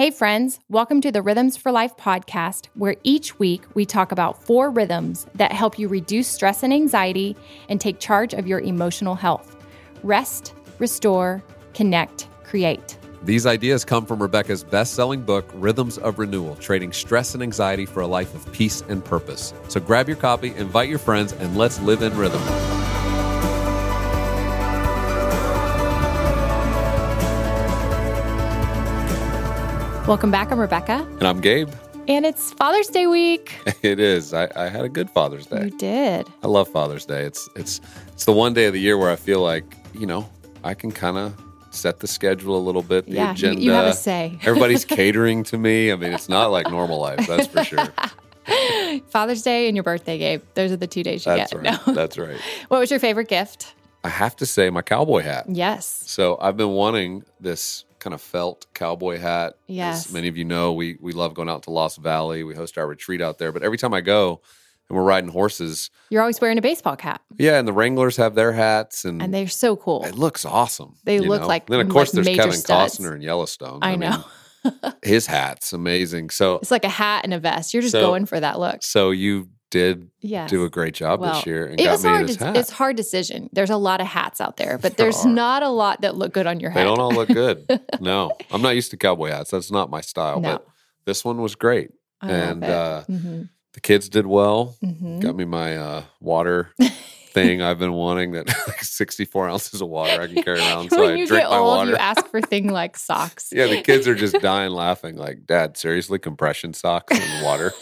Hey, friends, welcome to the Rhythms for Life podcast, where each week we talk about four rhythms that help you reduce stress and anxiety and take charge of your emotional health rest, restore, connect, create. These ideas come from Rebecca's best selling book, Rhythms of Renewal Trading Stress and Anxiety for a Life of Peace and Purpose. So grab your copy, invite your friends, and let's live in rhythm. Welcome back. I'm Rebecca. And I'm Gabe. And it's Father's Day week. It is. I, I had a good Father's Day. You did. I love Father's Day. It's it's it's the one day of the year where I feel like, you know, I can kind of set the schedule a little bit, the Yeah, you- agenda. you have a say. Everybody's catering to me. I mean, it's not like normal life, that's for sure. Father's Day and your birthday, Gabe. Those are the two days you That's get. right. No. That's right. what was your favorite gift? I have to say my cowboy hat. Yes. So I've been wanting this kind of felt cowboy hat. Yes. As many of you know, we we love going out to Lost Valley. We host our retreat out there. But every time I go and we're riding horses, You're always wearing a baseball cap, yeah, and the Wranglers have their hats and, and they're so cool. it looks awesome. They look know? like- Then of course like there's Kevin studs. Costner in Yellowstone. I mean, know. his hat's amazing. So It's like a hat and a vest. You're just So- going for that look. so you did Yes. do a great job well, this year and it got was me hard. this hat. it's hard decision. There's a lot of hats out there, but There there's not a lot that look good on your head. They don't all look good. no, I'm not used to cowboy hats. That's not my style. No. But this one was great. I and uh, Mhm, the kids did well. mhm. Got me my uh, water thing I've been wanting that like 64 ounces of water I can carry around. So when I you drink get my old, water. you ask for thing like socks. yeah, the kids are just dying laughing. Like, Dad, seriously, compression socks and water,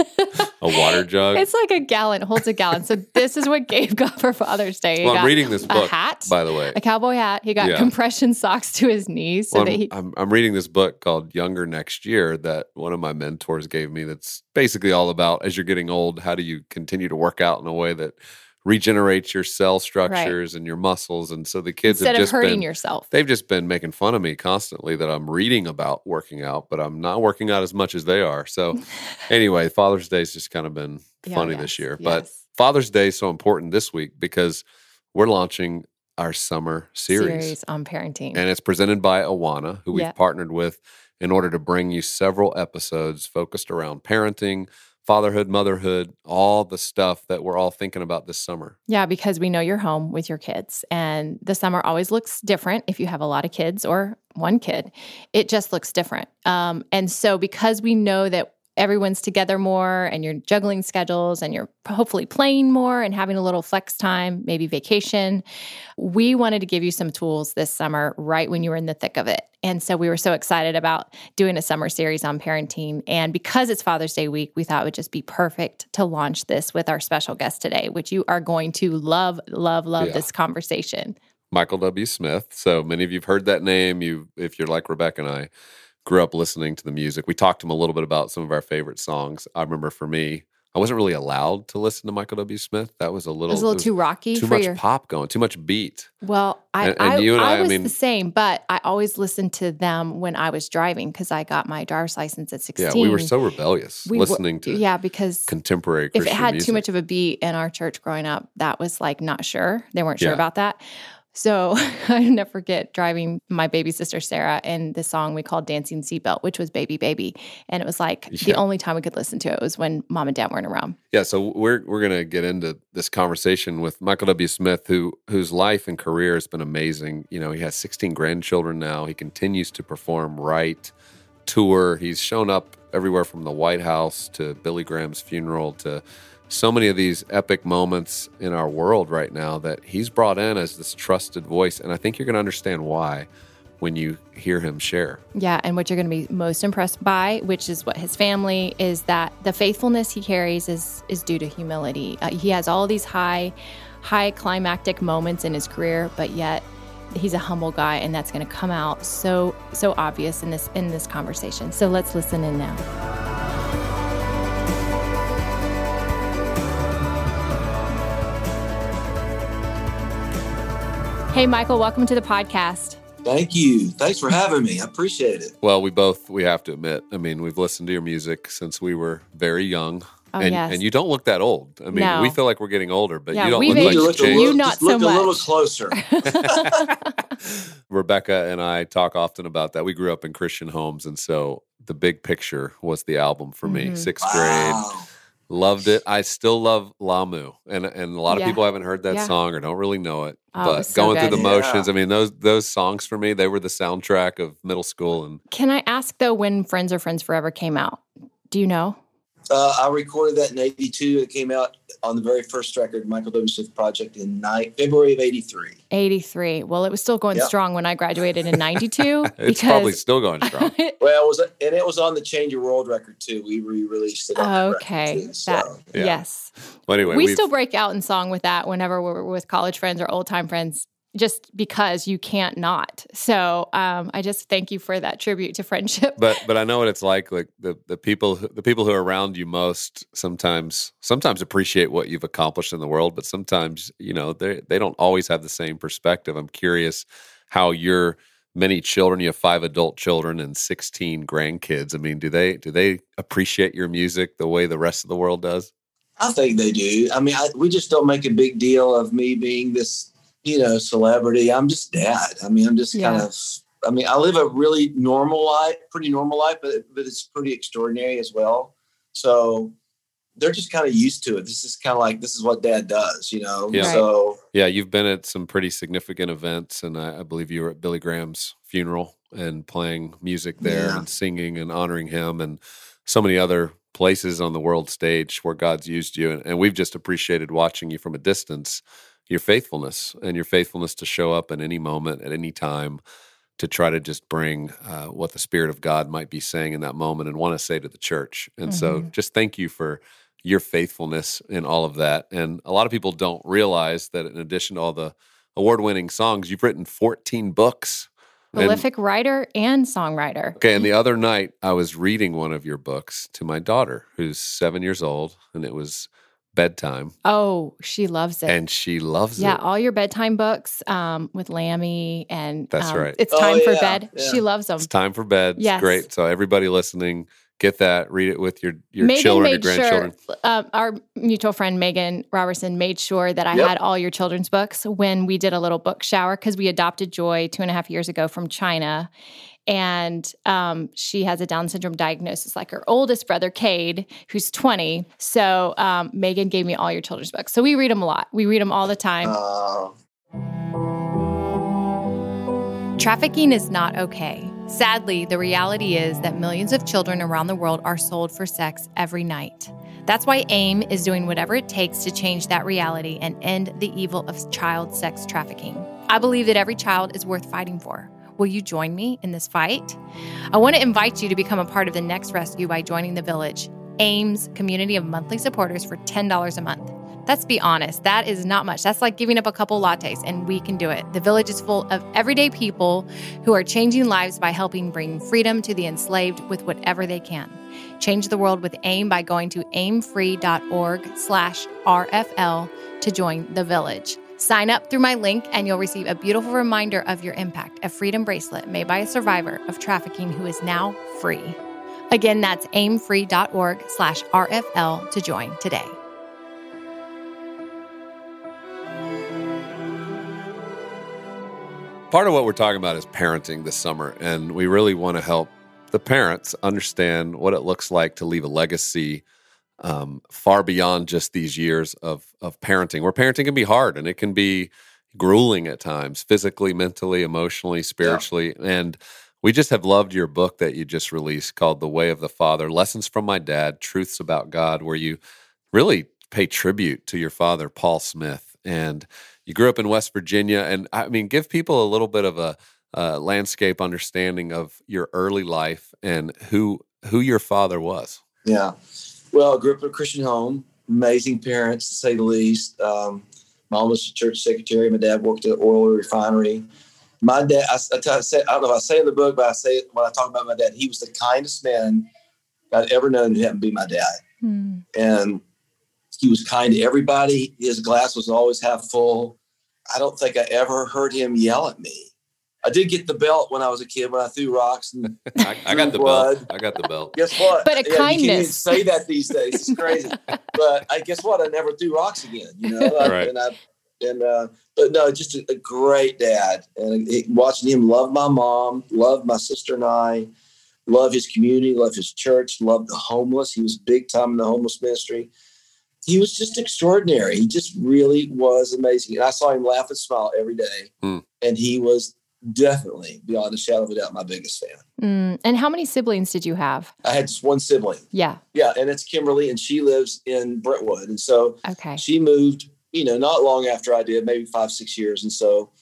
a water jug. It's like a gallon, holds a gallon. So this is what Gabe got for Father's Day. He well, I'm reading this a book, hat, by the way. a cowboy hat. He got Yeah. compression socks to his knees so Well, that I'm, he. I'm, I'm reading this book called Younger Next Year that one of my mentors gave me. That's basically all about as you're getting old, how do you continue to work out in a way that regenerates your cell structures and your muscles? And so the kids Instead have of just hurting been, yourself. they've just been making fun of me constantly that I'm reading about working out, but I'm not working out as much as they are. So anyway, Father's Day's just kind of been Yeah, funny yes, this year. But. Father's Day is so important this week because we're launching our summer series. on parenting. And it's presented by Awana, who we've partnered with in order to bring you several episodes focused around parenting, fatherhood, motherhood, all the stuff that we're all thinking about this summer. Yeah, because we know you're home with your kids, and the summer always looks different if you have a lot of kids or one kid. It just looks different. Um, and so, because we know that everyone's together more and you're juggling schedules and you're hopefully playing more and having a little flex time, maybe vacation, we wanted to give you some tools this summer right when you were in the thick of it. And so we were so excited about doing a summer series on parenting. And because it's Father's Day week, we thought it would just be perfect to launch this with our special guest today, which you are going to love, love, love Yeah. this conversation. Michael W. Smith. So many of you've heard that name. You, if you're like Rebecca and I, grew up listening to the music. We talked to him a little bit about some of our favorite songs. I remember for me, I wasn't really allowed to listen to Michael W. Smith. That was a little, It was a little too rocky too much your. pop going, too much beat. Well, I, And- and I, you and I, I was mean- the same, but I always listened to them when I was driving because I got my driver's license at 16. Yeah, we were so rebellious We were- listening to Yeah, because contemporary if it had music. too much of a beat in our church growing up, that was like not sure. They weren't sure Yeah. about that. So I never forget driving my baby sister Sarah and the song we called Dancing Seatbelt, which was Baby Baby. And it was like the only time we could listen to it was when mom and dad weren't around. Yeah, so we're we're gonna get into this conversation with Michael W. Smith, who whose life and career has been amazing. You know, he has 16 grandchildren now. He continues to perform, write, tour. He's shown up everywhere from the White House to Billy Graham's funeral to so many of these epic moments in our world right now that he's brought in as this trusted voice. And I think you're gonna understand why when you hear him share. Yeah, and what you're going to be most impressed by, which is what his family is that the faithfulness he carries is is due to humility. Uh, he has all these high high climactic moments in his career, but yet he's a humble guy and that's going to come out so so obvious in this in this conversation. So let's listen in now. Hey Michael, welcome to the podcast. Thank you. Thanks for having me. I appreciate it. Well, we both we have to admit. I mean, we've listened to your music since we were very young. Oh, and, yes. and you don't look that old. I mean, No. we feel like we're getting older, but Yeah, you don't look like you've look a changed. little, You not just look so a little closer. Rebecca and I talk often about that. We grew up in Christian homes, and so The Big Picture was the album for me. Mhm. Sixth Wow. grade, loved it. I still love Lamu, and and a lot of Yeah. people haven't heard that Yeah. song or don't really know it. Oh, but was so going through the motions, Yeah. I mean those those songs for me, they were the soundtrack of middle school, and Can I ask though when Friends or Friends Forever came out? Do you know? Uh, I recorded that in '82. It came out on the very first record, Michael W. Smith Project, in ni- February of '83. 83. Well, it was still going Yep. strong when I graduated in 92. it's probably still going strong. Well, it was, and it was on the Change Your World record too. We re-released it. On that record, okay. too, so. That Yeah. yes. Well, anyway, we still break out in song with that whenever we're with college friends or old time friends just because you can't not. So, um, I just thank you for that tribute to friendship. but but I know what it's like. Like the the people who- the people who are around you most sometimes sometimes appreciate what you've accomplished in the world, but sometimes you know they they don't always have the same perspective. I'm curious how your many children you have five adult children and 16 grandkids i mean do they do they appreciate your music the way the rest of the world does I think they do. I mean, I, we just don't make a big deal of me being this, you know, celebrity. I'm just dad. I mean, I'm just kind of. I mean, I live a really normal life, pretty normal life, but but it's pretty extraordinary as well. So they're just kind of used to it. This is kind of like this is what dad does, you know. Yeah. Right. So yeah you've been at some pretty significant events and i, I believe you were at billy graham's funeral and playing music there Yeah. and singing and honoring him and so many other places on the world stage where god's used you and, and we've just appreciated watching you from a distance your faithfulness and your faithfulness to show up at any moment at any time to try to just bring uh, what the spirit of god might be saying in that moment and want to say to the church and so Mhm. just thank you for your faithfulness in all of that. And a lot of people don't realize that in addition to all the award winning songs, you've written 14 books. And- Prolific writer and songwriter. okay. And the other night, I was reading one of your books to my daughter, who's seven years old, and it was bedtime, Oh, she loves it. and she loves yeah, it. Yeah, all your bedtime books um, with Lammy and That's um, right. It's Oh, time for yeah, bed. yeah. She loves them. It's time for bed. It's Yes. great. So everybody listening, get that. Read it with your your Megan children, your grandchildren. sure, uh, our mutual friend Megan Robertson made sure that I Yep. had all your children's books when we did a little book shower because we adopted Joy two and a half years ago from China. And um, she has a Down syndrome diagnosis, like her oldest brother, Cade, who's 20. So um, Megan gave me all your children's books. So we read them a lot. We read them all the time. uh, Trafficking is not okay. Sadly, the reality is that millions of children around the world are sold for sex every night. That's why AIM is doing whatever it takes to change that reality and end the evil of child sex trafficking. I believe that every child is worth fighting for. Will you join me in this fight? I want to invite you to become a part of the next rescue by joining the Village, AIM's community of monthly supporters for $10 a month. Let's be honest, that is not much. That's like giving up a couple lattes, and we can do it. The village is full of everyday people who are changing lives by helping bring freedom to the enslaved with whatever they can. Change the world with AIM by going to aimfree.org slash RFL to join the village. Sign up through my link and you'll receive a beautiful reminder of your impact, a freedom bracelet made by a survivor of trafficking who is now free. Again, that's aimfree.org slash RFL to join today. Part of what we're talking about is parenting this summer and we really want to help the parents understand what it looks like to leave a legacy um, far beyond just these years of of parenting where parenting can be hard and it can be grueling at times physically mentally emotionally spiritually. And we just have loved your book that you just released called the way of the father lessons from my dad truths about god where you really pay tribute to your father paul smith and you grew up in West Virginia, and I mean, give people a little bit of a, uh landscape understanding of your early life and who who your father was. Yeah. Well, I grew up in a Christian home, amazing parents to say the least. Um, mom was a church secretary. My dad worked at an oil refinery. My dad, I, I, I, say, I don't know if I say in the book, but I say it when I talk about my dad. He was the kindest man I'd ever known who happened to be my dad. Hmm. And he was kind to everybody. His glass was always half full. I don't think I ever heard him yell at me. I did get the belt when I was a kid when I threw rocks and I, I got the Blood. belt. I got the belt. Guess what? But a kindness. You can't even say that these days. It's crazy. but I guess what? I never threw rocks again. You know. I- Right. And I and uh, but no, just a, a great dad, and it, watching him love my mom, love my sister and I, Love his community, love his church, love the homeless. He was big time in the homeless ministry. He was just extraordinary. He just really was amazing. And I saw him laugh and smile every day. Mm. And he was definitely, beyond a shadow of a doubt, my biggest fan. Mm. And how many siblings did you have? I had just one sibling. Yeah. Yeah, and it's Kimberly, and she lives in Brentwood. And so Okay. she moved, you know, not long after I did, maybe five, six years. And so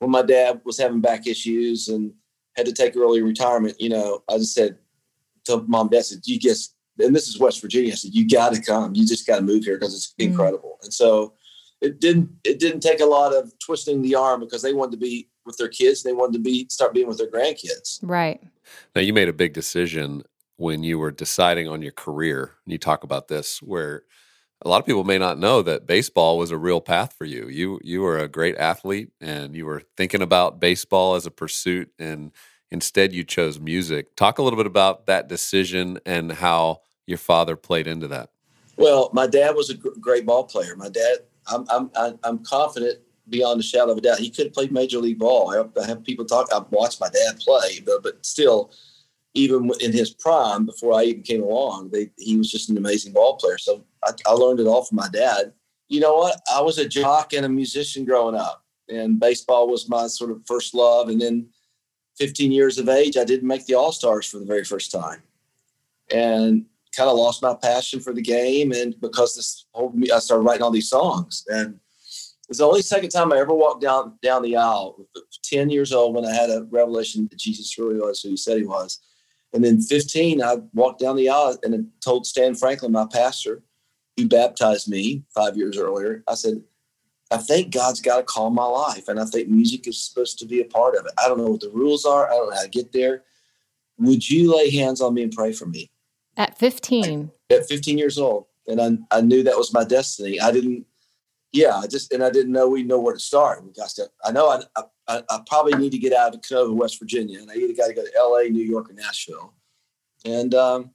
when my dad was having back issues and had to take early retirement, you know, I just said to mom, dad, I said, you just, and this is West Virginia. I said, you got to come. You just got to move here because it's Mm. incredible. And so it didn't, it didn't take a lot of twisting the arm because they wanted to be with their kids. They wanted to be, start being with their grandkids. Right. Now, you made a big decision when you were deciding on your career. And you talk about this, where a lot of people may not know that baseball was a real path for you. You you were a great athlete, and you were thinking about baseball as a pursuit, and instead you chose music. Talk a little bit about that decision and how your father played into that. Well, my dad was a great ball player. My dad, I'm, I'm, I'm- confident beyond a shadow of a doubt. He could play major league ball. I have, I have people talk. I've watched my dad play, but, but still, even in his prime, before I even came along, they, he was just an amazing ball player. So I, I learned it all from my dad. You know what? I was a jock and a musician growing up, and baseball was my sort of first love. And then, 15 years of age, I didn't make the All Stars for the very first time, and kind of lost my passion for the game. And because this whole, I started writing all these songs, and it was the only second time I ever walked down down the aisle. Ten years old when I had a revelation that Jesus really was who He said He was, and then 15, I walked down the aisle and told Stan Franklin, my pastor, who baptized me five years earlier. I said, I think God's got to call my life, and I think music is supposed to be a part of it. I don't know what the rules are. I don't know how to get there. Would you lay hands on me and pray for me? At 15. at 15 years old and I, I knew that was my destiny. I didn't yeah i just and i didn't know we know where to start. We got to i know I, I i probably need to get out of Kenova west virginia and i either got to go to la new york or nashville. And um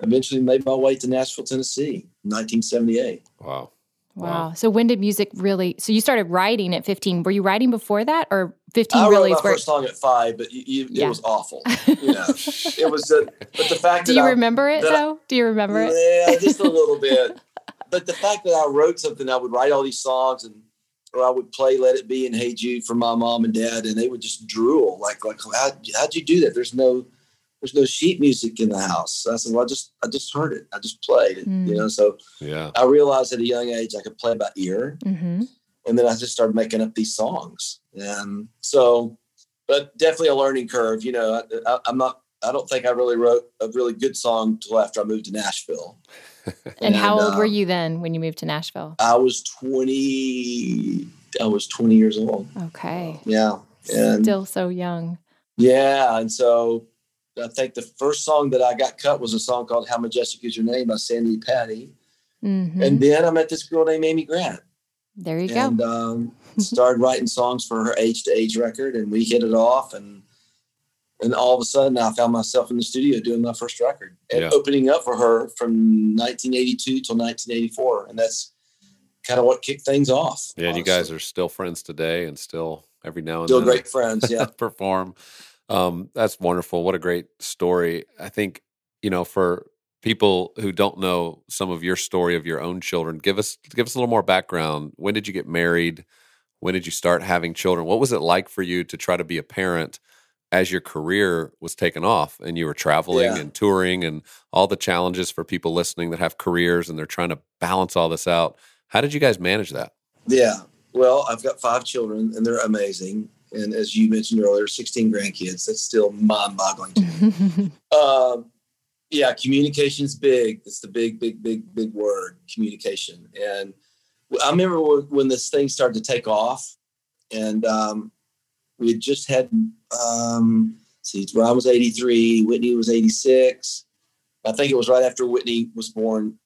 eventually made my way to nashville tennessee 1978 Wow. Wow. Wow. So when did music really? So you started writing at 15. Were you writing before that or 15 i really wrote is my first song at five but you, you, Yeah. it was awful you know it was uh, but the fact Do you I, remember it that I- though? Do you remember it? Yeah, just a little bit. But the fact that I wrote something, I would write all these songs and or I would play Let It Be and Hey Jude for my mom and dad, and they would just drool like like how how'd you do that? There's no there's no sheet music in the house. I said, Well, I just I just heard it. I just played it. Mm. You know, so Yeah. I realized at a young age I could play by ear. Mm-hmm. And then I just started making up these songs. And so but definitely a learning curve. You know, I, I, I'm not I don't think I really wrote a really good song till after I moved to Nashville. And how And, old were um, you then when you moved to Nashville? I was 20 I was 20 years old. Okay. Yeah. And Still so young. yeah, and so I think the first song that I got cut was a song called How Majestic Is Your Name by Sandi Patty. hmm And then I met this girl named Amy Grant there you and go. um, started writing songs for her age to age record and we hit it off and and all of a sudden I found myself in the studio doing my first record and Yeah. opening up for her from 1982 till 1984 and that's kind of what kicked things off. Yeah. And you guys are still friends today and still every now and still then great friends. Yeah. perform. Um, that's wonderful. What a great story. I think, you know, for people who don't know some of your story of your own children, give us give us a little more background. When did you get married? When did you start having children? What was it like for you to try to be a parent as your career was taken off and you were traveling Yeah. and touring and all the challenges for people listening that have careers and they're trying to balance all this out? How did you guys manage that? Yeah. Well, I've got five children and they're amazing. And as you mentioned earlier, 16 grandkids. That's still mind boggling. um, yeah, communication's big. It's the big, big, big, big word, communication. And I remember when, when this thing started to take off, and um, we had just had, um, see, Ryan was 83, Whitney was 86. I think it was right after Whitney was born.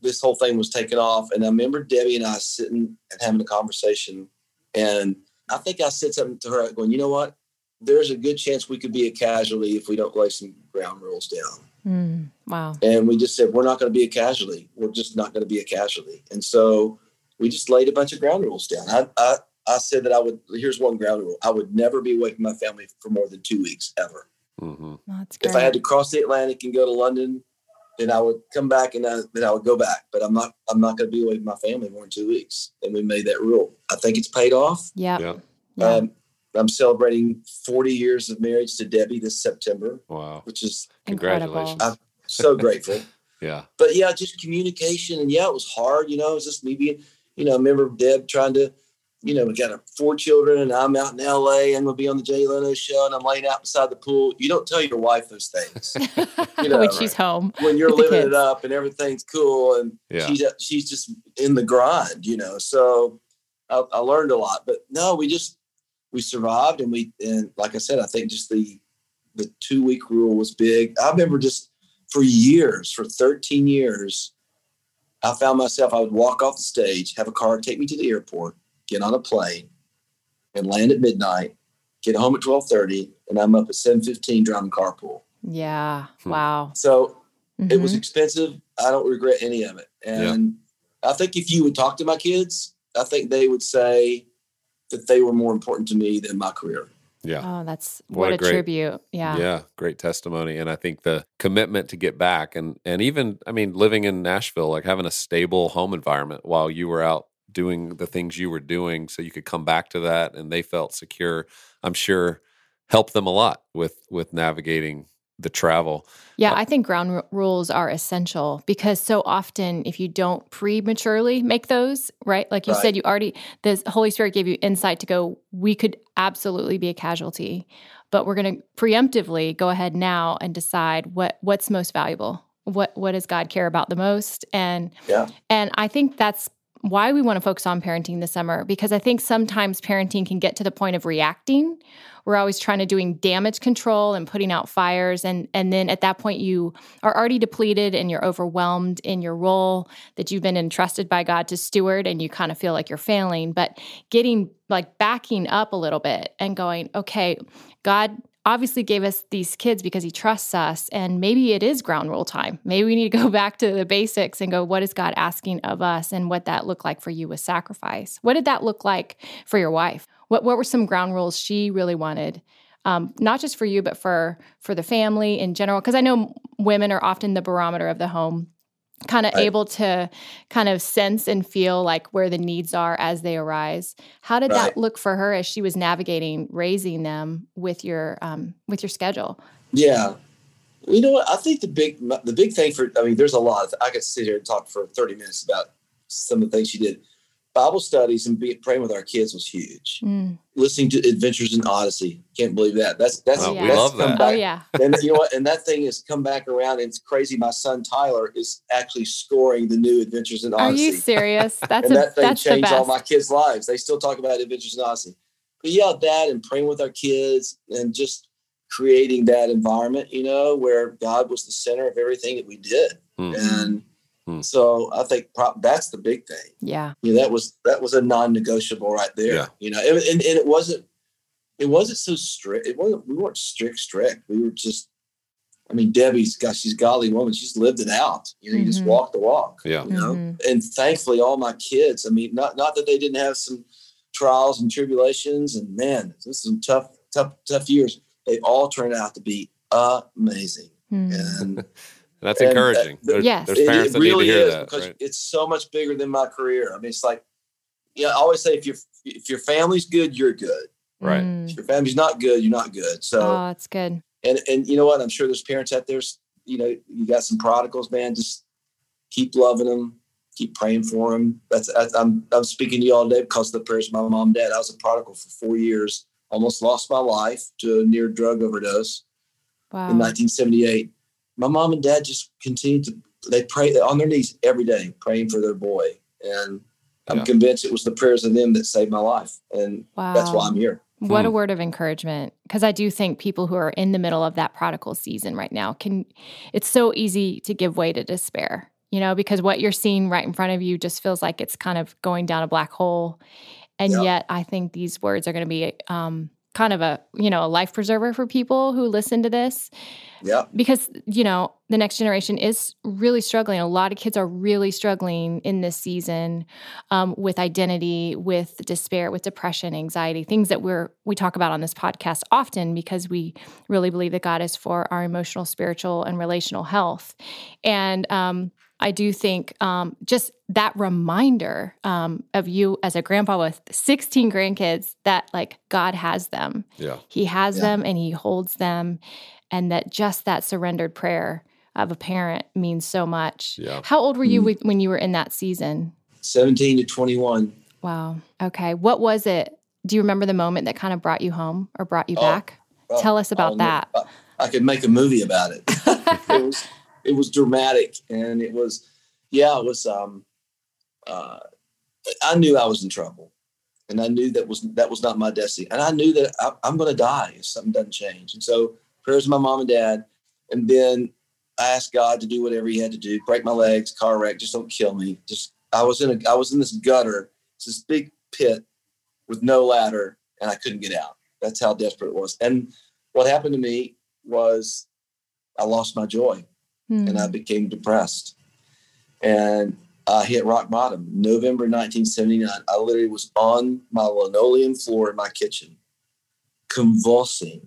This whole thing was taken off. And I remember Debbie and I sitting and having a conversation. And I think I said something to her going, you know what? There's a good chance we could be a casualty if we don't lay some ground rules down. Mm, wow. And we just said, we're not going to be a casualty. We're just not going to be a casualty. And so we just laid a bunch of ground rules down. I, I, I said that I would, here's one ground rule I would never be away from my family for more than two weeks ever. hmm That's great. If I had to cross the Atlantic and go to London, then I would come back and I, then I would go back. But I'm not I'm not going to be away from my family more than two weeks. And we made that rule. I think it's paid off. yeah. Yeah. Yeah. Um, I'm celebrating 40 years of marriage to Debbie this September, Wow. which is Incredible. Congratulations. I'm so grateful. Yeah. But yeah, just communication. And yeah, it was hard. You know, it was just me being, you know, I remember Deb trying to, you know, we got a, four children and I'm out in LA. I'm going to be on the Jay Leno show and I'm laying out beside the pool. You don't tell your wife those things You know, when she's home. when you're With the living it up and everything's cool and Yeah. she's she's just in the grind, you know. So I, I learned a lot, but no, we just we survived and we and like I said, I think just the the two week rule was big. I remember just for years, for 13 years, I found myself I would walk off the stage, have a car take me to the airport, get on a plane, and land at midnight, get home at 12:30, and I'm up at 7:15 driving carpool. Yeah. Hmm. Wow. So it was Mhm. expensive. I don't regret any of it. And I think if you would talk to my kids, I think they would say that they were more important to me than my career. Yeah. Oh, that's What what, a a, great- tribute. Yeah. Yeah, great testimony, and I think the commitment to get back, and and even I mean, living in Nashville, like having a stable home environment while you were out doing the things you were doing, so you could come back to that, and they felt secure. I'm sure helped them a lot with with navigating the travel. Yeah, Uh, I think ground ru- rules are essential because so often, if you don't prematurely make those, right? Like you Right. said, you already, the Holy Spirit gave you insight to go, we could absolutely be a casualty, but we're going to preemptively go ahead now and decide what what's most valuable. What what does God care about the most? And Yeah. and I think that's why we want to focus on parenting this summer because I think sometimes parenting can get to the point of reacting. We're always trying to doing damage control and putting out fires and and then at that point you are already depleted and you're overwhelmed in your role that you've been entrusted by God to steward and you kind of feel like you're failing but getting like backing up a little bit and going okay God obviously gave us these kids because he trusts us and maybe it is ground rule time. Maybe we need to go back to the basics and go what is god asking of us and what that looked like for you with sacrifice? What did that look like for your wife? What, what were some ground rules she really wanted um, not just for you but for for the family in general? Because i know women are often the barometer of the home kind of Right. able to kind of sense and feel like where the needs are as they arise how did Right. that look for her as she was navigating raising them with your um, with your schedule Yeah. You know what? I think the big the big thing for I mean, there's a lot. I could sit here and talk for 30 minutes about some of the things she did. Bible studies and be, praying with our kids was huge. Mm. Listening to Adventures in Odyssey, can't believe that. That's that's, Wow, we love come that. oh yeah and you know what? And that thing has come back around, and it's crazy. My son Tyler is actually scoring the new Adventures in Odyssey. are you serious that's and a, that thing that's changed all my kids' lives. They still talk about Adventures in Odyssey. But yeah, that and praying with our kids and just creating that environment, you know, where God was the center of everything that we did, Hmm. and Hmm. so I think pro- that's the big thing. yeah You know, that was that was a non-negotiable right there. Yeah. You know, and, and, and it wasn't it wasn't so strict. It wasn't we weren't strict strict. We were just I mean, Debbie's gosh, she's a godly woman. She's lived it out. You know, you just Mhm. walk the walk. Yeah. You know? Mhm. And thankfully all my kids, I mean, not not that they didn't have some trials and tribulations and man, this is some tough, tough, tough years. They all turned out to be amazing. Mm. And That's And, uh, encouraging. the- There's, Yes. there's it, parents it that really need to hear is that. because Right? it's so much bigger than my career. I mean, it's like, yeah, I always say if your if your family's good, you're good. Right. Mm. If your family's not good, you're not good. So, oh that's good and and you know what? I'm sure there's parents out there. You know, you got some prodigals, man. Just keep loving them, keep praying for them. That's, that's I'm I'm speaking to you all day because of the prayers of my mom and dad. I was a prodigal for four years. Almost lost my life to a near drug overdose wow in 1978. My mom and dad just continued to they pray on their knees every day, praying for their boy, and I'm Yeah. convinced it was the prayers of them that saved my life, and wow that's why I'm here. What a Hmm. word of encouragement. Because I do think people who are in the middle of that prodigal season right now can, it's so easy to give way to despair, you know, because what you're seeing right in front of you just feels like it's kind of going down a black hole. And Yeah. yet I think these words are going to be um, kind of a you know a life preserver for people who listen to this. Yeah. because you know the next generation is really struggling. A lot of kids are really struggling in this season um, with identity with despair with depression anxiety things that we're we talk about on this podcast often because we really believe that god is for our emotional spiritual and relational health. And um, I do think um, just that reminder um, of you as a grandpa with 16 grandkids that like God has them. Yeah. He has Yeah. them and he holds them. And that just that surrendered prayer of a parent means so much. Yeah. How old were you Mhm. with, when you were in that season? 17 to 21. Wow. Okay. What was it? Do you remember the moment that kind of brought you home or brought you Oh, back? Oh, Tell us about oh, no, that. I, I could make a movie about it. it was it was dramatic and it was yeah it was um uh i knew i was in trouble and i knew that was that was not my destiny and i knew that I, i'm going to die if something doesn't change and so prayers to my mom and dad and then i asked god to do whatever he had to do break my legs car wreck just don't kill me just i was in a i was in this gutter it's this big pit with no ladder and i couldn't get out. That's how desperate it was and what happened to me was i lost my joy Hmm. and I became depressed. And I hit rock bottom. November 1979. I literally was on my linoleum floor in my kitchen, convulsing,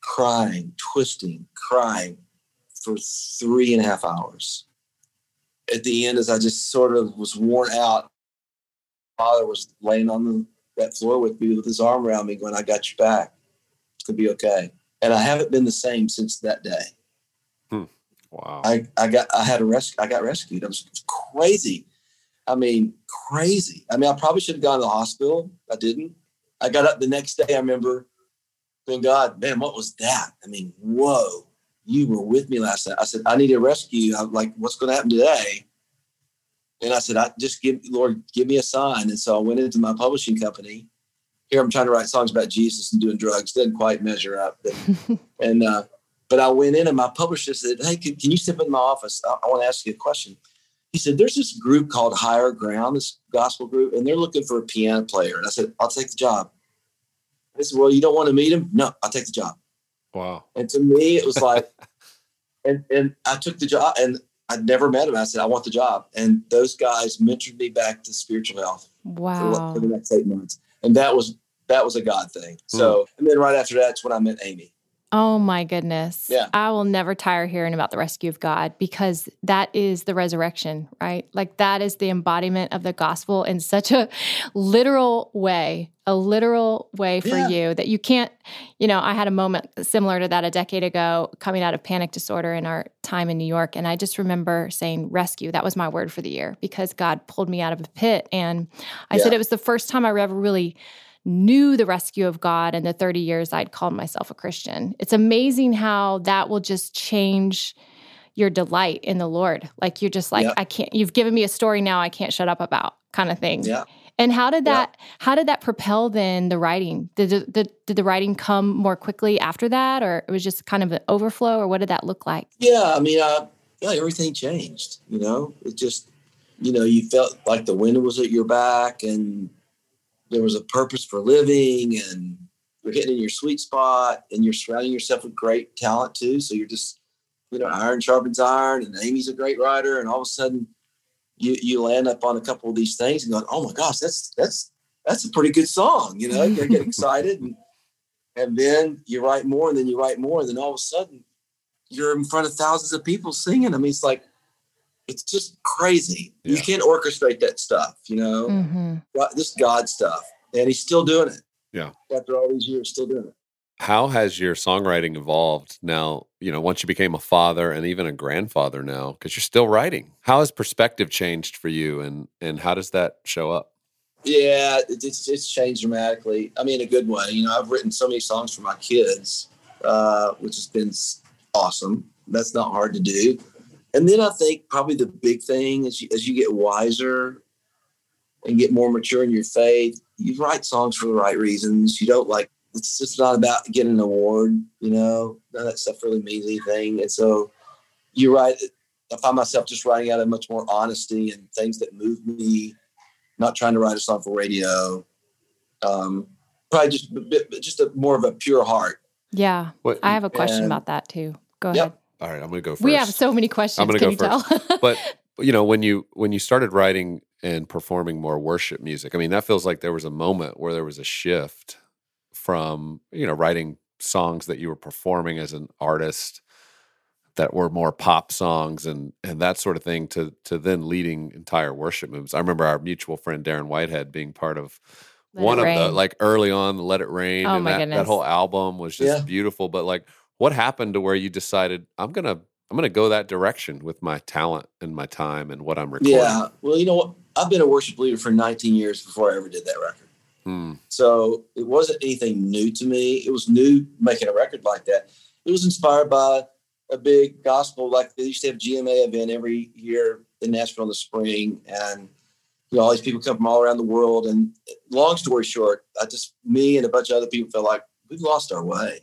crying, twisting, crying for three and a half hours. At the end, as I just sort of was worn out, father was laying on the, that floor with me with his arm around me, going, I got your back. It's going to be okay. And I haven't been the same since that day. Wow. I, I got I had a rescue I got rescued. It was crazy. I mean, crazy. I mean, I probably should have gone to the hospital. I didn't. I got up the next day. I remember going, God, man, what was that? I mean, whoa, you were with me last night. I said, I need a rescue. I'm like, what's going to happen today? And I said, I just give Lord, give me a sign. And so I went into my publishing company. Here I'm trying to write songs about Jesus and doing drugs. Didn't quite measure up. And, and uh, but I went in and my publisher said, Hey, can, can you step in my office? I, I want to ask you a question. He said, There's this group called Higher Ground, this gospel group, and they're looking for a piano player. And I said, I'll take the job. He said, Well, you don't want to meet him? No, I'll take the job. wow. And to me, it was like, and and I took the job and I'd never met him. I said, I want the job. And those guys mentored me back to spiritual health wow. for the next eight months. And that was that was a God thing. So hmm. and then right after that's when I met Amy. Oh my goodness. Yeah. I will never tire hearing about the rescue of God because that is the resurrection, right? Like that is the embodiment of the gospel in such a literal way, a literal way for Yeah. you that you can't, you know, I had a moment similar to that a decade ago coming out of panic disorder in our time in New York. And I just remember saying rescue. That was my word for the year because God pulled me out of a pit. And I said it was the first time I ever really knew the rescue of God in the 30 years I'd called myself a Christian. It's amazing how that will just change your delight in the Lord. Like you're just like, Yeah. I can't, you've given me a story now I can't shut up about kind of thing. Yeah. And how did Yeah. that how did that propel then the writing? Did the, the did the writing come more quickly after that or it was just kind of an overflow or what did that look like? Yeah, I mean, uh, yeah, everything changed. You know, it just, you know, you felt like the wind was at your back, and there was a purpose for living, and you're hitting in your sweet spot, and you're surrounding yourself with great talent too. So you're just, you know, iron sharpens iron, and Amy's a great writer, and all of a sudden, you you land up on a couple of these things and going, oh my gosh, that's that's that's a pretty good song. You know, you get excited, and and then you write more, and then you write more, and then all of a sudden you're in front of thousands of people singing. I mean, it's like it's just crazy. You can't orchestrate that stuff, you know. hmm This God stuff, and he's still doing it. Yeah. After all these years, still doing it. How has your songwriting evolved now? You know, once you became a father and even a grandfather now, because you're still writing. How has perspective changed for you, and and how does that show up? Yeah, it's it's changed dramatically. I mean, a good way. You know, I've written so many songs for my kids, uh, which has been awesome. That's not hard to do. And then I think probably the big thing is you, as you get wiser and get more mature in your faith, you write songs for the right reasons. You don't like it's just not about getting an award. You know, none of that stuff really means anything. And so you write. I find myself just writing out of much more honesty and things that move me not trying to write a song for radio. Um, probably just a bit, just a more of a pure heart. Yeah, What- I have a question and- about that too. Go Yep. Ahead. all right, I'm going to go first. We have so many questions. I'm gonna go you tell? but you know when you when you started writing and performing more worship music i mean that feels like there was a moment where there was a shift from you know writing songs that you were performing as an artist that were more pop songs and and that sort of thing to to then leading entire worship moves. i remember our mutual friend darren whitehead being part of Let one It of the like early on the let it rain Oh and my that, that whole album was just Yeah. beautiful but like what happened to where you decided i'm gonna i'm gonna go that direction with my talent and my time and what i'm recording Yeah. Well, you know what? I've been a worship leader for 19 years before I ever did that record. Hmm. So it wasn't anything new to me. It was new making a record like that. It was inspired by a big gospel, like they used to have GMA event every year in Nashville in the spring. And, you know, all these people come from all around the world. And long story short, I just, me and a bunch of other people felt like we've lost our way.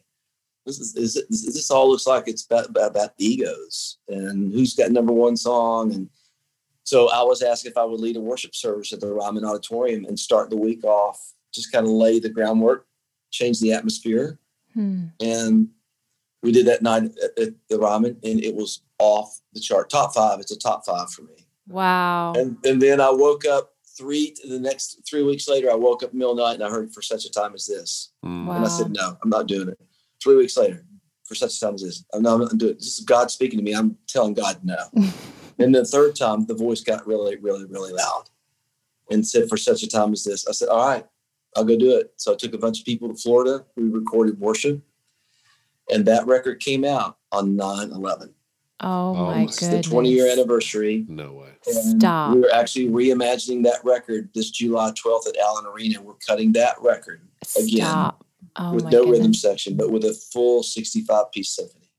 This is, is it, this all looks like it's about, about, about egos and who's got number one song. And so I was asked if I would lead a worship service at the Ryman Auditorium and start the week off, just kind of lay the groundwork, change the atmosphere. Hmm. And we did that night at, at the Ryman, and it was off the chart. Top five. It's a top five for me. Wow. And and then I woke up three the next three weeks later. I woke up middle night and I heard for such a time as this, Hmm. Wow. and I said no, I'm not doing it. Three weeks later, for such a time as this, I'm not going to do it. This is God speaking to me. I'm telling God no. and the third time, the voice got really, really, really loud, and said for such a time as this. I said, all right, I'll go do it. So I took a bunch of people to Florida. We recorded worship, and that record came out on 9/11. oh, Oh, my it's It's goodness. the 20 year anniversary. no way And Stop. We were actually reimagining that record this July 12th at Allen Arena. We're cutting that record again Stop. Oh with no goodness. rhythm section, but with a full 65 piece symphony.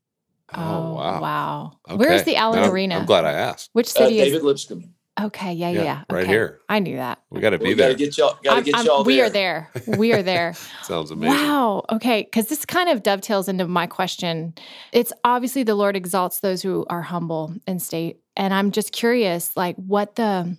Oh, wow. Okay. Where's the Allen Now, Arena? i'm glad i asked Which Uh, city is? David Lipscomb. Okay. Yeah. Yeah, Yeah. right okay. here. I knew that. we got to be We there gotta get y'all. Gotta I'm- get I'm- y'all we are there. We are there. sounds amazing Wow. Okay. Because this kind of dovetails into my question. It's obviously the Lord exalts those who are humble and state. And I'm just curious, like, what the,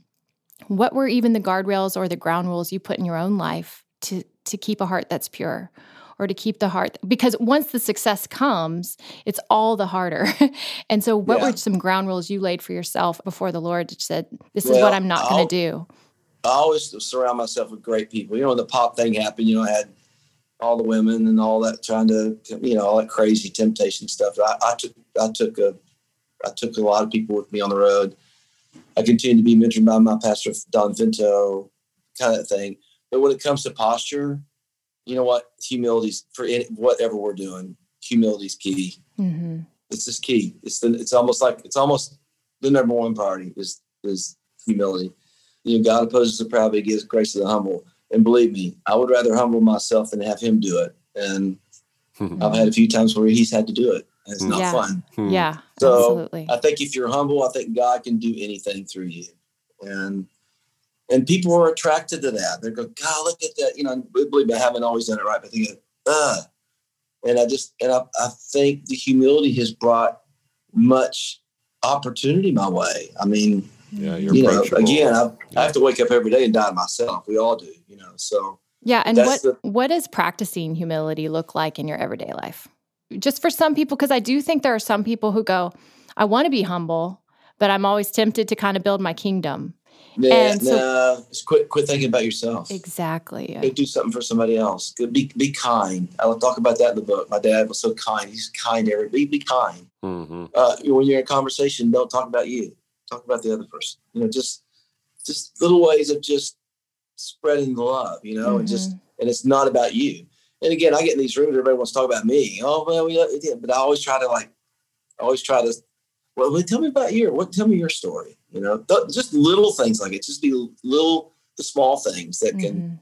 what were even the guardrails or the ground rules you put in your own life to to keep a heart that's pure, or to keep the heart because once the success comes, it's all the harder. and so, what Yeah. were some ground rules you laid for yourself before the Lord that said, "This is what I'm not going to do"? I always surround myself with great people. You know, when the pop thing happened, you know, I had all the women and all that trying to, you know, all that crazy temptation stuff. I, I took, I took a, I took a lot of people with me on the road. I continued to be mentored by my pastor Don Finto, kind of thing. But when it comes to posture, you know what? Humility's for any, whatever we're doing. Humility's key. hmm It's just key. It's the, it's almost like it's almost the number one priority is is humility. You know, God opposes the proud, but he gives grace to the humble. And believe me, I would rather humble myself than have him do it. And I've had a few times where he's had to do it. And it's not Yeah. fun. Hmm. Yeah, So, absolutely. I think if you're humble, I think God can do anything through you. And and people are attracted to that. They're going, God, look at that. You know, believe me, I haven't always done it right, but they go, uh. And I just and I, I think the humility has brought much opportunity my way. I mean, yeah you're you know, again, I, I have to wake up every day and die to myself. We all do, you know. So Yeah, and That's what what does practicing humility look like in your everyday life? Just for some people because I do think there are some people who go, I want to be humble, but I'm always tempted to kind of build my kingdom. Yeah, And so- nah, just quit quit thinking about yourself. Exactly. Go do something for somebody else. Be be kind. I will talk about that in the book. My dad was so kind. He's kind to everybody. Be, be kind. Mhm. Uh, when you're in a conversation, don't talk about you. Talk about the other person. You know, just just little ways of just spreading the love. You know, and just Mhm. and it's not about you. And again, I get in these rooms, everybody wants to talk about me. Oh well, we, yeah, but I always try to like, I always try to. Well, well, tell me about your what? Tell me your story. You know, Th- just little things like it. Just be little, the small things that can Mhm.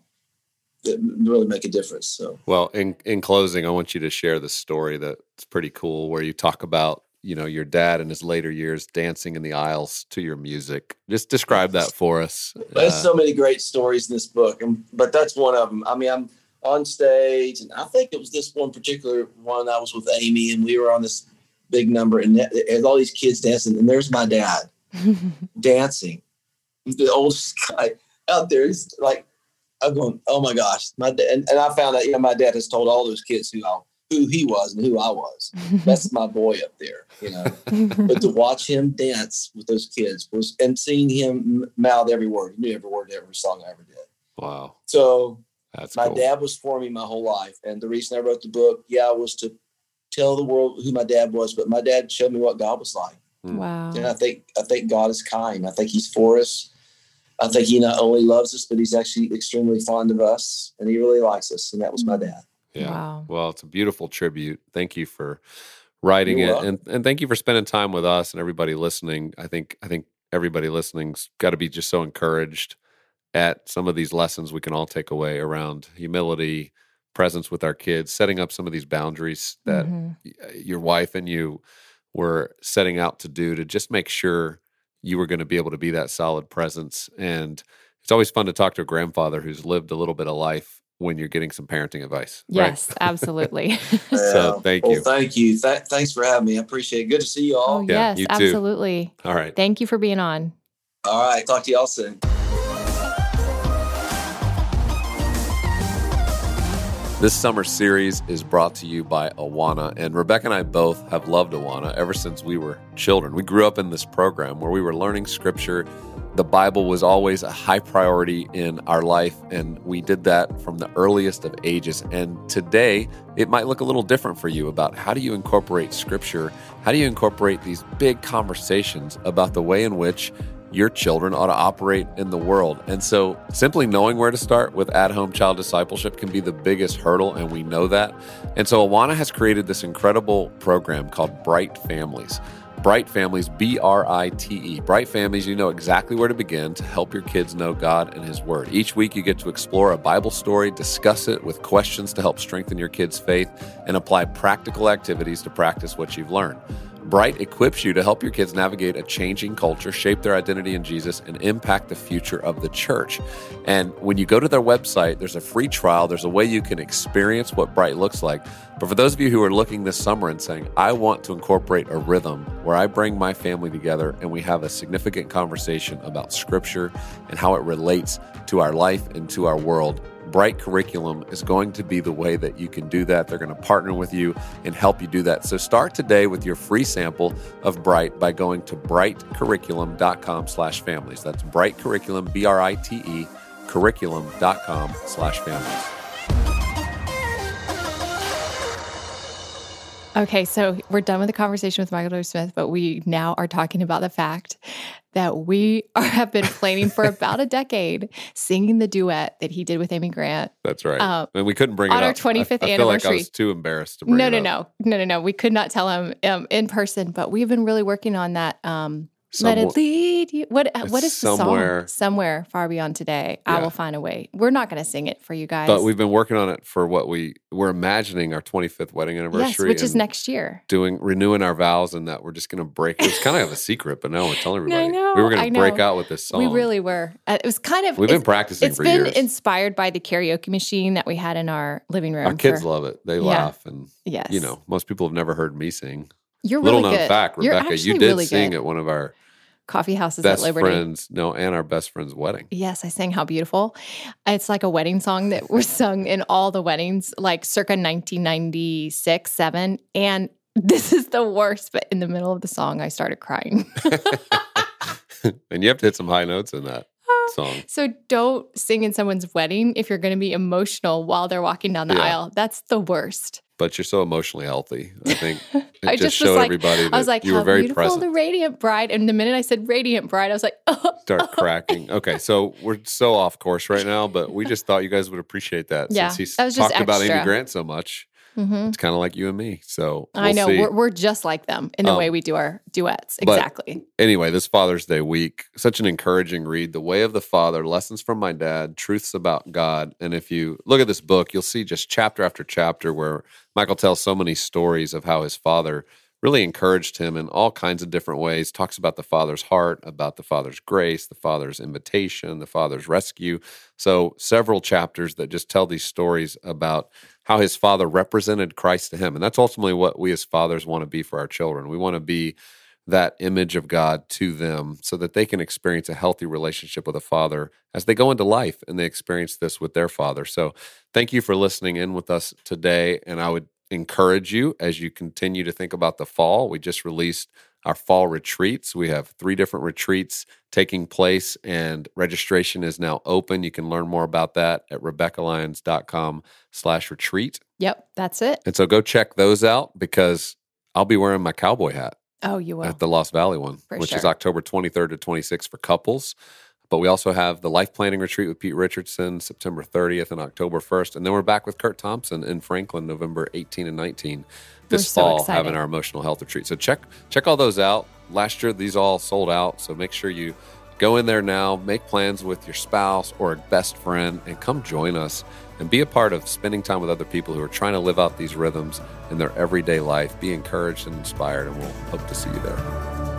that really make a difference. So Well, in in closing, I want you to share the story that's pretty cool, where you talk about you know your dad in his later years dancing in the aisles to your music. Just describe that for us. there's Uh, so many great stories in this book, and but that's one of them. I mean, I'm on stage, and I think it was this one particular one. I was with Amy, and we were on this big number, and that- and all these kids dancing, and there's my dad dancing. The old guy out there. He's like, I'm going, oh my gosh, my dad, and, and I found out, you know, my dad has told all those kids who I, who he was and who I was. That's my boy up there, you know. but to watch him dance with those kids was, and seeing him mouth every word, he knew every word, every song I ever did. Wow. So That's my cool. dad was for me my whole life, and the reason I wrote the book, yeah, was to tell the world who my dad was. But my dad showed me what God was like, Mm. Wow. and I think I think God is kind. I think He's for us. I think He not only loves us, but He's actually extremely fond of us, and He really likes us. And that was my Mm. dad. Yeah. Wow. Well, it's a beautiful tribute. Thank you for writing You're it, welcome. and and thank you for spending time with us and everybody listening. I think I think everybody listening's got to be just so encouraged at some of these lessons we can all take away around humility, presence with our kids, setting up some of these boundaries that Mhm. uh, your wife and you were setting out to do to just make sure you were going to be able to be that solid presence. And it's always fun to talk to a grandfather who's lived a little bit of life when you're getting some parenting advice. right? Yes, absolutely. So, thank well, you. Thank you. Th- thanks for having me. I appreciate it. Good to see you all. oh, Yeah, yes, you too. absolutely. All right. Thank you for being on. All right. Talk to y'all soon. This summer series is brought to you by Awana, and Rebecca and I both have loved Awana ever since we were children. We grew up in this program where we were learning scripture. The Bible was always a high priority in our life, and we did that from the earliest of ages. And today, it might look a little different for you about how do you incorporate scripture? How do you incorporate these big conversations about the way in which your children ought to operate in the world. And so, simply knowing where to start with at home child discipleship can be the biggest hurdle, and we know that. And so, Awana has created this incredible program called Brite Families. Brite Families, B R I T E. Brite Families, you know exactly where to begin to help your kids know God and His Word. Each week, you get to explore a Bible story, discuss it with questions to help strengthen your kids' faith, and apply practical activities to practice what you've learned. Brite equips you to help your kids navigate a changing culture, shape their identity in Jesus, and impact the future of the church. And when you go to their website, there's a free trial. There's a way you can experience what Brite looks like. But for those of you who are looking this summer and saying, I want to incorporate a rhythm where I bring my family together and we have a significant conversation about scripture and how it relates to our life and to our world, Brite Curriculum is going to be the way that you can do that. They're going to partner with you and help you do that. So start today with your free sample of Brite by going to britecurriculum.com slash families. That's Brite Curriculum, B-R-I-T-E, curriculum.com slash families. Okay, so we're done with the conversation with Michael W. Smith, but we now are talking about the fact that we are, have been planning for about a decade singing the duet that he did with Amy Grant. That's right. Um, and we couldn't bring on it our 25th I, I feel like I anniversary. was too embarrassed to bring No, it no, no, no, no, no. We could not tell him um, in person, but we've been really working on that. Um, let it lead you. What? It's What is the song? Somewhere far beyond today. I will find a way. We're not going to sing it for you guys. But we've been working on it for what we we're imagining our 25th wedding anniversary, yes, which is next year. Doing renewing our vows and that we're just going to break. It was kind of a secret, but now we're telling I everybody know, we were going to break out with this song. We really were. Uh, it was kind of. We've been practicing It's for been years. inspired by the karaoke machine that we had in our living room. Our kids for- love it. They Yeah. laugh, and Yes. you know, most people have never heard me sing. you're Little really known good. fact, Rebecca, you did really sing good. at one of our coffee houses best at Liberty. friends, no, and our best friend's wedding. Yes, I sang How Beautiful. It's like a wedding song that was sung in all the weddings, like circa 1996, 7. And this is the worst, but in the middle of the song, I started crying. and you have to hit some high notes in that ah. song. so don't sing in someone's wedding if you're going to be emotional while they're walking down the Yeah. aisle. That's the worst. But you're so emotionally healthy. I think it I just, just showed like- everybody that I was like, you were very beautiful present. the radiant bride. And the minute I said radiant bride, I was like, oh, Start oh. cracking. Okay, so we're so off course right now, but we just thought you guys would appreciate that Yeah, since he's that was just talked about Amy. Grant so much. Mhm. It's kind of like you and me. So I we'll know. see. We're, we're just like them in the Um, way we do our duets. Exactly. anyway, this Father's Day week, such an encouraging read. The Way of the Father, Lessons from My Dad, Truths About God. And if you look at this book, you'll see just chapter after chapter where Michael tells so many stories of how his father really encouraged him in all kinds of different ways. Talks about the father's heart, about the father's grace, the father's invitation, the father's rescue. So, several chapters that just tell these stories about how his father represented Christ to him. And that's ultimately what we as fathers want to be for our children. We want to be that image of God to them so that they can experience a healthy relationship with a father as they go into life and they experience this with their father. So, thank you for listening in with us today. And I would encourage you as you continue to think about the fall. We just released our fall retreats. We have three different retreats taking place, and registration is now open. You can learn more about that at RebeccaLyons.com slash retreat. Yep, that's it. And so go check those out because I'll be wearing my cowboy hat. Oh, you will. At the Lost Valley one, For which sure. is October 23rd to 26th for couples. But we also have the life planning retreat with Pete Richardson September 30th and October 1st. And then we're back with Kurt Thompson in Franklin November 18 and 19 this so fall excited. having our emotional health retreat. So check check all those out. Last year these all sold out, so make sure you go in there now, make plans with your spouse or a best friend and come join us and be a part of spending time with other people who are trying to live out these rhythms in their everyday life. Be encouraged and inspired and we'll hope to see you there.